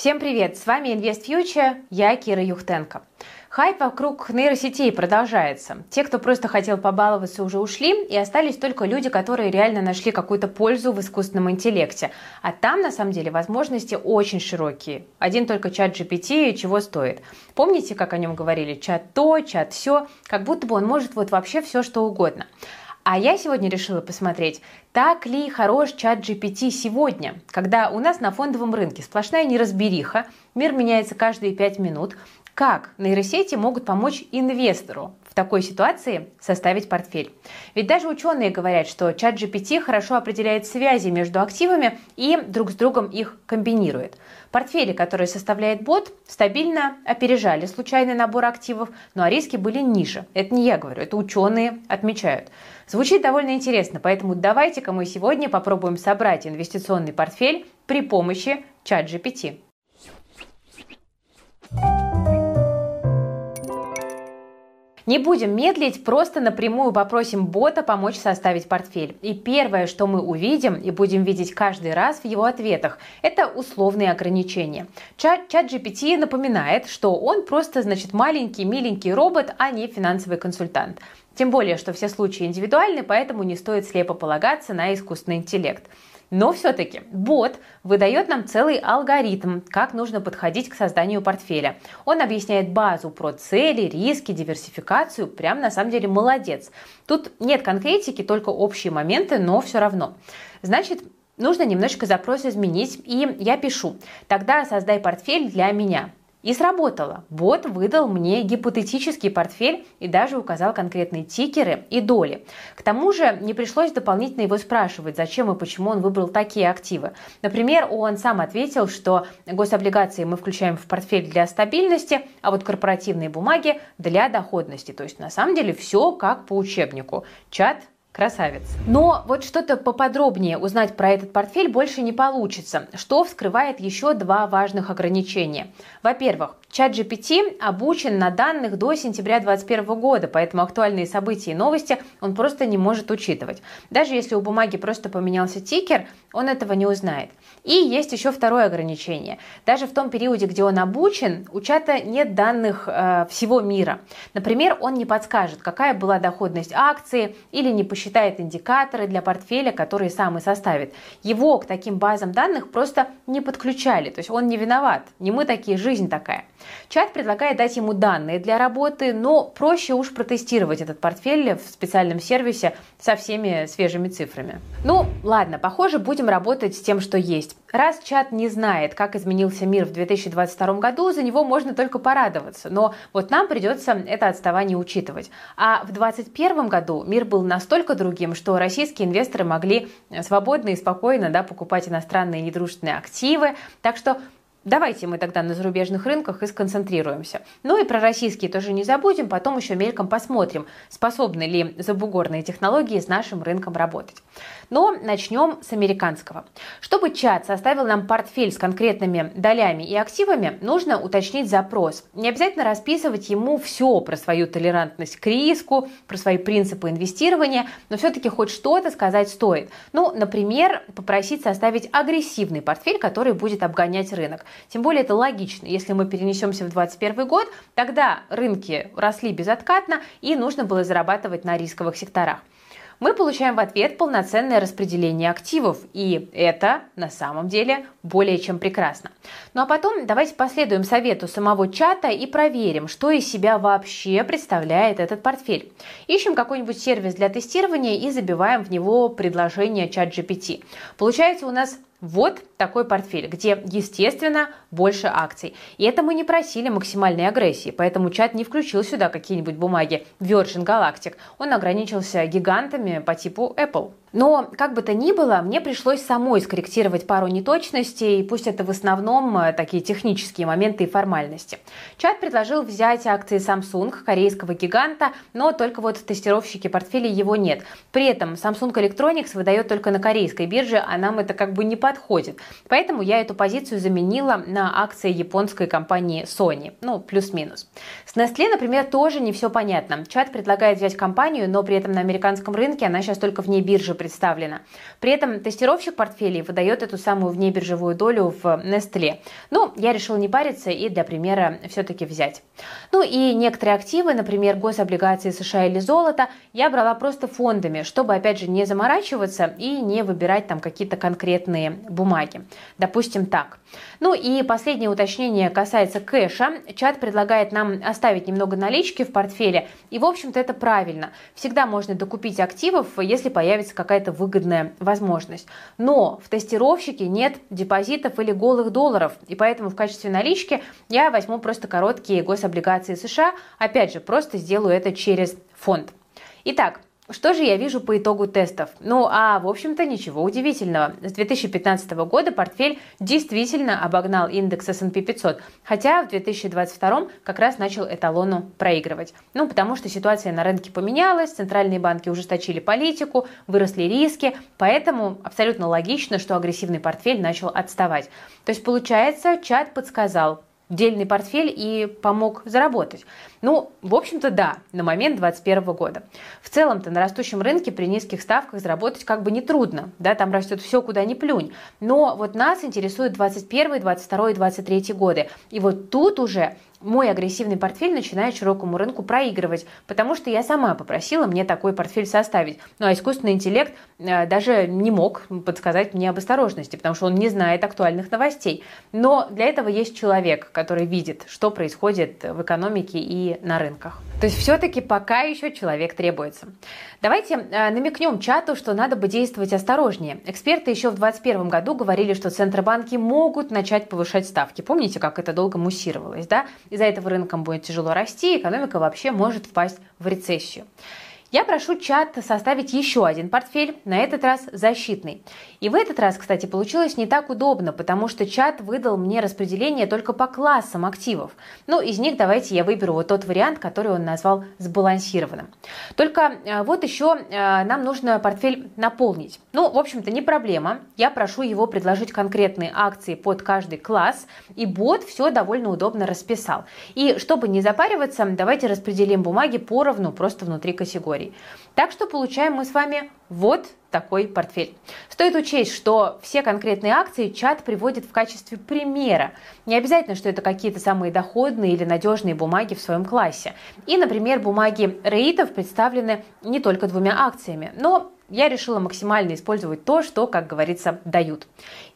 Всем привет! С вами Invest Future, я Кира Юхтенко. Хайп вокруг нейросетей продолжается. Те, кто просто хотел побаловаться, уже ушли, и остались только люди, которые реально нашли какую-то пользу в искусственном интеллекте. А там, на самом деле, возможности очень широкие. Один только чат GPT чего стоит. Помните, как о нем говорили? Чат то, чат все, как будто бы он может вот вообще все, что угодно. А я сегодня решила посмотреть, так ли хорош чат GPT сегодня, когда у нас на фондовом рынке сплошная неразбериха, мир меняется каждые пять минут, как нейросети могут помочь инвестору в такой ситуации составить портфель. Ведь даже ученые говорят, что чат GPT хорошо определяет связи между активами и друг с другом их комбинирует. Портфели, которые составляет бот, стабильно опережали случайный набор активов, ну а риски были ниже. Это не я говорю, это ученые отмечают. Звучит довольно интересно, поэтому давайте-ка мы сегодня попробуем собрать инвестиционный портфель при помощи чат GPT. Не будем медлить, просто напрямую попросим бота помочь составить портфель. И первое, что мы увидим и будем видеть каждый раз в его ответах, это условные ограничения. Чат, GPT напоминает, что он просто, значит, маленький, миленький робот, а не финансовый консультант. Тем более, что все случаи индивидуальны, поэтому не стоит слепо полагаться на искусственный интеллект. Но все-таки бот выдает нам целый алгоритм, как нужно подходить к созданию портфеля. Он объясняет базу про цели, риски, диверсификацию. Прям на самом деле молодец. Тут нет конкретики, только общие моменты, но все равно. Значит, нужно немножечко запрос изменить, и я пишу, тогда создай портфель для меня. И сработало. Бот выдал мне гипотетический портфель и даже указал конкретные тикеры и доли. К тому же не пришлось дополнительно его спрашивать, зачем и почему он выбрал такие активы. Например, он сам ответил, что гособлигации мы включаем в портфель для стабильности, а вот корпоративные бумаги для доходности. То есть на самом деле все как по учебнику. Чат Красавец. Но вот что-то поподробнее узнать про этот портфель больше не получится, что вскрывает еще два важных ограничения. Во-первых, чат GPT обучен на данных до сентября 2021 года, поэтому актуальные события и новости он просто не может учитывать. Даже если у бумаги просто поменялся тикер, он этого не узнает. И есть еще второе ограничение. Даже в том периоде, где он обучен, у чата нет данных э, всего мира. Например, он не подскажет, какая была доходность акции или не посчитает индикаторы для портфеля, которые сам и составит. Его к таким базам данных просто не подключали, то есть он не виноват. Не мы такие, жизнь такая. Чат предлагает дать ему данные для работы, но проще уж протестировать этот портфель в специальном сервисе со всеми свежими цифрами. Ну, ладно, похоже, будем работать с тем, что есть. Раз чат не знает, как изменился мир в 2022 году, за него можно только порадоваться. Но вот нам придется это отставание учитывать. А в 2021 году мир был настолько другим, что российские инвесторы могли свободно и спокойно да, покупать иностранные недружественные активы. Так что Давайте мы тогда на зарубежных рынках и сконцентрируемся. Ну и про российские тоже не забудем, потом еще мельком посмотрим, способны ли забугорные технологии с нашим рынком работать. Но начнем с американского. Чтобы чат составил нам портфель с конкретными долями и активами, нужно уточнить запрос. Не обязательно расписывать ему все про свою толерантность к риску, про свои принципы инвестирования, но все-таки хоть что-то сказать стоит. Ну, например, попросить составить агрессивный портфель, который будет обгонять рынок. Тем более это логично. Если мы перенесемся в 2021 год, тогда рынки росли безоткатно и нужно было зарабатывать на рисковых секторах мы получаем в ответ полноценное распределение активов, и это на самом деле более чем прекрасно. Ну а потом давайте последуем совету самого чата и проверим, что из себя вообще представляет этот портфель. Ищем какой-нибудь сервис для тестирования и забиваем в него предложение чат GPT. Получается у нас вот такой портфель, где, естественно, больше акций. И это мы не просили максимальной агрессии, поэтому чат не включил сюда какие-нибудь бумаги Virgin Galactic. Он ограничился гигантами по типу Apple. Но, как бы то ни было, мне пришлось самой скорректировать пару неточностей, пусть это в основном э, такие технические моменты и формальности. Чат предложил взять акции Samsung, корейского гиганта, но только вот в тестировщике портфелей его нет. При этом Samsung Electronics выдает только на корейской бирже, а нам это как бы не подходит. Поэтому я эту позицию заменила на акции японской компании Sony, ну, плюс-минус. С Nestle, например, тоже не все понятно. Чат предлагает взять компанию, но при этом на американском рынке она сейчас только вне биржи представлена. При этом тестировщик портфелей выдает эту самую внебиржевую долю в Nestle. Ну, я решила не париться и для примера все-таки взять. Ну и некоторые активы, например, гособлигации США или золото, я брала просто фондами, чтобы, опять же, не заморачиваться и не выбирать там какие-то конкретные бумаги. Допустим, так. Ну и последнее уточнение касается кэша. Чат предлагает нам оставить немного налички в портфеле. И, в общем-то, это правильно. Всегда можно докупить активов, если появится какая-то выгодная возможность. Но в тестировщике нет депозитов или голых долларов. И поэтому в качестве налички я возьму просто короткие гособлигации США. Опять же, просто сделаю это через фонд. Итак, что же я вижу по итогу тестов? Ну, а в общем-то ничего удивительного. С 2015 года портфель действительно обогнал индекс S&P 500, хотя в 2022 как раз начал эталону проигрывать. Ну, потому что ситуация на рынке поменялась, центральные банки ужесточили политику, выросли риски, поэтому абсолютно логично, что агрессивный портфель начал отставать. То есть, получается, чат подсказал, дельный портфель и помог заработать. Ну, в общем-то, да, на момент 2021 года. В целом-то на растущем рынке при низких ставках заработать как бы нетрудно, да, там растет все, куда ни плюнь. Но вот нас интересует 21, 22 и 23 годы. И вот тут уже мой агрессивный портфель начинает широкому рынку проигрывать, потому что я сама попросила мне такой портфель составить. Ну а искусственный интеллект э, даже не мог подсказать мне об осторожности, потому что он не знает актуальных новостей. Но для этого есть человек, который видит, что происходит в экономике и на рынках. То есть все-таки пока еще человек требуется. Давайте э, намекнем чату, что надо бы действовать осторожнее. Эксперты еще в 2021 году говорили, что центробанки могут начать повышать ставки. Помните, как это долго муссировалось, да? Из-за этого рынкам будет тяжело расти, экономика вообще может впасть в рецессию. Я прошу чат составить еще один портфель, на этот раз защитный. И в этот раз, кстати, получилось не так удобно, потому что чат выдал мне распределение только по классам активов. Ну, из них давайте я выберу вот тот вариант, который он назвал сбалансированным. Только э, вот еще э, нам нужно портфель наполнить. Ну, в общем-то, не проблема. Я прошу его предложить конкретные акции под каждый класс, и бот все довольно удобно расписал. И чтобы не запариваться, давайте распределим бумаги поровну просто внутри категории категорий. Так что получаем мы с вами вот такой портфель. Стоит учесть, что все конкретные акции чат приводит в качестве примера. Не обязательно, что это какие-то самые доходные или надежные бумаги в своем классе. И, например, бумаги рейтов представлены не только двумя акциями, но я решила максимально использовать то, что, как говорится, дают.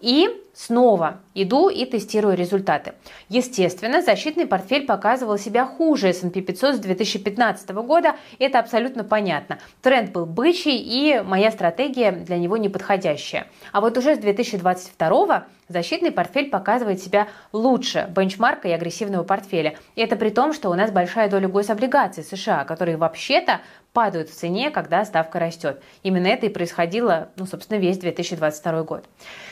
И снова иду и тестирую результаты. Естественно, защитный портфель показывал себя хуже S&P 500 с 2015 года. Это абсолютно понятно. Тренд был бычий, и моя стратегия для него неподходящая. А вот уже с 2022 защитный портфель показывает себя лучше бенчмарка и агрессивного портфеля. И это при том, что у нас большая доля гособлигаций США, которые вообще-то падают в цене, когда ставка растет. Именно это и происходило, ну, собственно, весь 2022 год.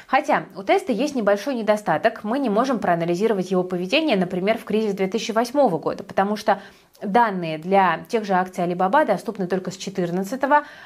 Хотя у теста есть небольшой недостаток. Мы не можем проанализировать его поведение, например, в кризис 2008 года, потому что данные для тех же акций Alibaba доступны только с 2014,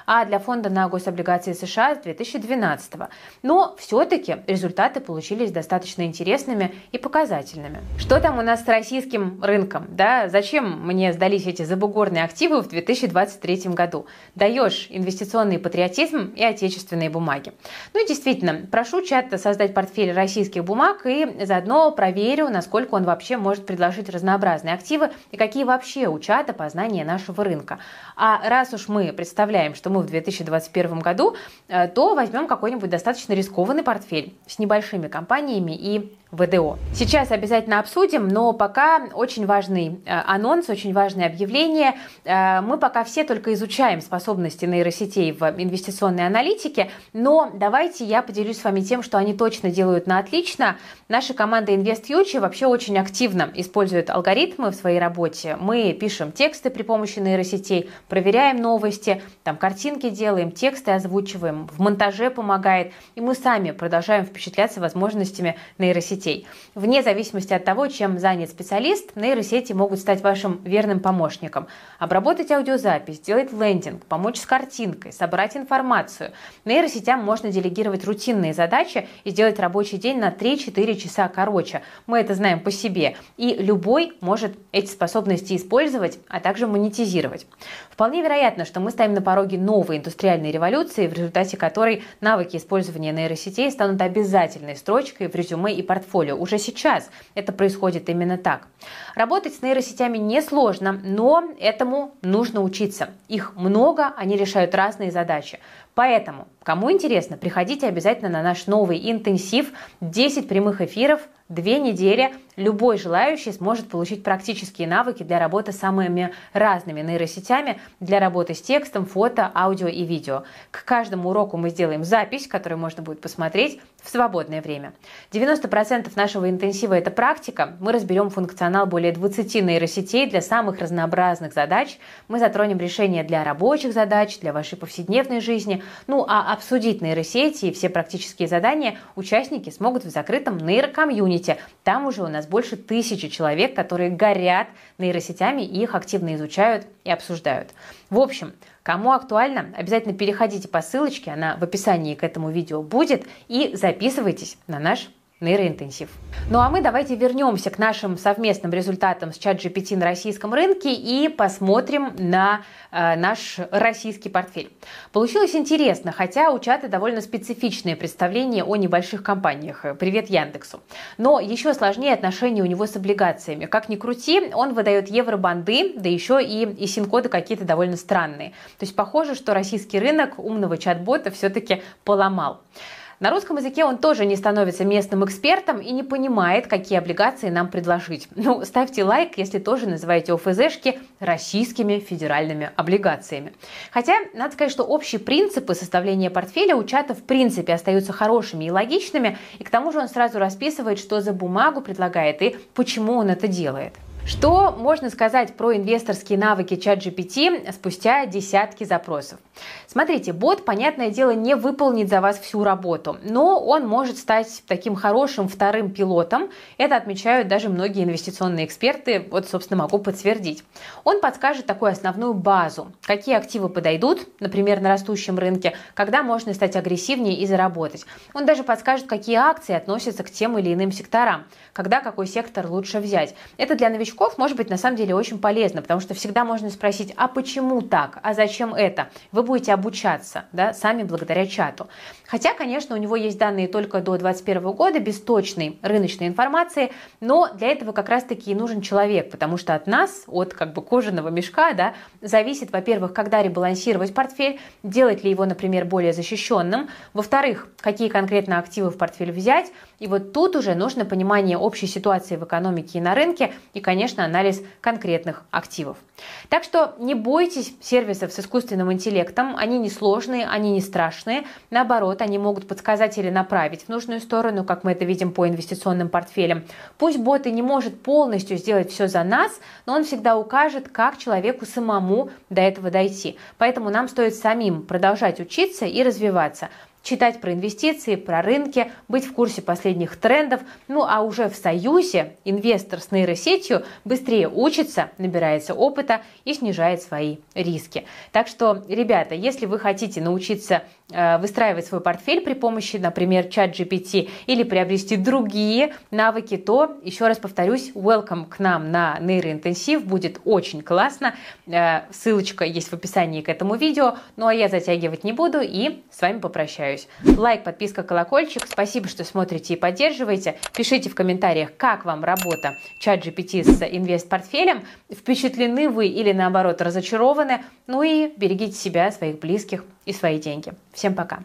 а для фонда на гособлигации США с 2012. Но все-таки результаты получились достаточно интересными и показательными. Что там у нас с российским рынком? Да? Зачем мне сдались эти забугорные активы в 2023 году? Даешь инвестиционный патриотизм и отечественные бумаги. Ну и действительно, прошу чат создать портфель российских бумаг и заодно проверю, насколько он вообще может предложить разнообразные активы и какие вообще вообще у чата познания нашего рынка. А раз уж мы представляем, что мы в 2021 году, э, то возьмем какой-нибудь достаточно рискованный портфель с небольшими компаниями и ВДО. Сейчас обязательно обсудим, но пока очень важный э, анонс, очень важное объявление. Э, мы пока все только изучаем способности нейросетей в инвестиционной аналитике, но давайте я поделюсь с вами тем, что они точно делают на отлично. Наша команда InvestFuture вообще очень активно использует алгоритмы в своей работе. Мы пишем тексты при помощи нейросетей, проверяем новости, там картинки делаем, тексты озвучиваем, в монтаже помогает, и мы сами продолжаем впечатляться возможностями нейросетей нейросетей. Вне зависимости от того, чем занят специалист, нейросети могут стать вашим верным помощником. Обработать аудиозапись, сделать лендинг, помочь с картинкой, собрать информацию. Нейросетям можно делегировать рутинные задачи и сделать рабочий день на 3-4 часа короче. Мы это знаем по себе. И любой может эти способности использовать, а также монетизировать. Вполне вероятно, что мы стоим на пороге новой индустриальной революции, в результате которой навыки использования нейросетей станут обязательной строчкой в резюме и портфолио. Уже сейчас это происходит именно так. Работать с нейросетями несложно, но этому нужно учиться. Их много, они решают разные задачи. Поэтому, кому интересно, приходите обязательно на наш новый интенсив 10 прямых эфиров две недели любой желающий сможет получить практические навыки для работы с самыми разными нейросетями, для работы с текстом, фото, аудио и видео. К каждому уроку мы сделаем запись, которую можно будет посмотреть в свободное время. 90% нашего интенсива – это практика. Мы разберем функционал более 20 нейросетей для самых разнообразных задач. Мы затронем решения для рабочих задач, для вашей повседневной жизни. Ну а обсудить нейросети и все практические задания участники смогут в закрытом нейрокомьюнити. Там уже у нас больше тысячи человек, которые горят нейросетями и их активно изучают и обсуждают. В общем, Кому актуально, обязательно переходите по ссылочке, она в описании к этому видео будет, и записывайтесь на наш нейроинтенсив. Ну а мы давайте вернемся к нашим совместным результатам с ChatGPT на российском рынке и посмотрим на э, наш российский портфель. Получилось интересно, хотя у чата довольно специфичное представление о небольших компаниях. Привет Яндексу. Но еще сложнее отношения у него с облигациями. Как ни крути, он выдает евробанды, да еще и, и син-коды какие-то довольно странные. То есть похоже, что российский рынок умного чат-бота все-таки поломал. На русском языке он тоже не становится местным экспертом и не понимает, какие облигации нам предложить. Ну, ставьте лайк, если тоже называете ОФЗшки российскими федеральными облигациями. Хотя, надо сказать, что общие принципы составления портфеля у чата в принципе остаются хорошими и логичными, и к тому же он сразу расписывает, что за бумагу предлагает и почему он это делает. Что можно сказать про инвесторские навыки ChatGPT спустя десятки запросов? Смотрите, бот, понятное дело, не выполнит за вас всю работу, но он может стать таким хорошим вторым пилотом. Это отмечают даже многие инвестиционные эксперты, вот, собственно, могу подтвердить. Он подскажет такую основную базу, какие активы подойдут, например, на растущем рынке, когда можно стать агрессивнее и заработать. Он даже подскажет, какие акции относятся к тем или иным секторам, когда какой сектор лучше взять. Это для новичков новичков может быть на самом деле очень полезно, потому что всегда можно спросить, а почему так, а зачем это? Вы будете обучаться да, сами благодаря чату. Хотя, конечно, у него есть данные только до 2021 года, без точной рыночной информации, но для этого как раз-таки и нужен человек, потому что от нас, от как бы кожаного мешка, да, зависит, во-первых, когда ребалансировать портфель, делать ли его, например, более защищенным, во-вторых, какие конкретно активы в портфель взять, и вот тут уже нужно понимание общей ситуации в экономике и на рынке, и, конечно, анализ конкретных активов. Так что не бойтесь сервисов с искусственным интеллектом, они не сложные, они не страшные, наоборот, они могут подсказать или направить в нужную сторону, как мы это видим по инвестиционным портфелям. Пусть бот и не может полностью сделать все за нас, но он всегда укажет, как человеку самому до этого дойти. Поэтому нам стоит самим продолжать учиться и развиваться читать про инвестиции, про рынки, быть в курсе последних трендов. Ну а уже в союзе инвестор с нейросетью быстрее учится, набирается опыта и снижает свои риски. Так что, ребята, если вы хотите научиться э, выстраивать свой портфель при помощи, например, чат GPT или приобрести другие навыки, то, еще раз повторюсь, welcome к нам на нейроинтенсив, будет очень классно. Э, ссылочка есть в описании к этому видео, ну а я затягивать не буду и с вами попрощаюсь стараюсь. Лайк, подписка, колокольчик. Спасибо, что смотрите и поддерживаете. Пишите в комментариях, как вам работа чат GPT с инвест-портфелем. Впечатлены вы или наоборот разочарованы. Ну и берегите себя, своих близких и свои деньги. Всем пока.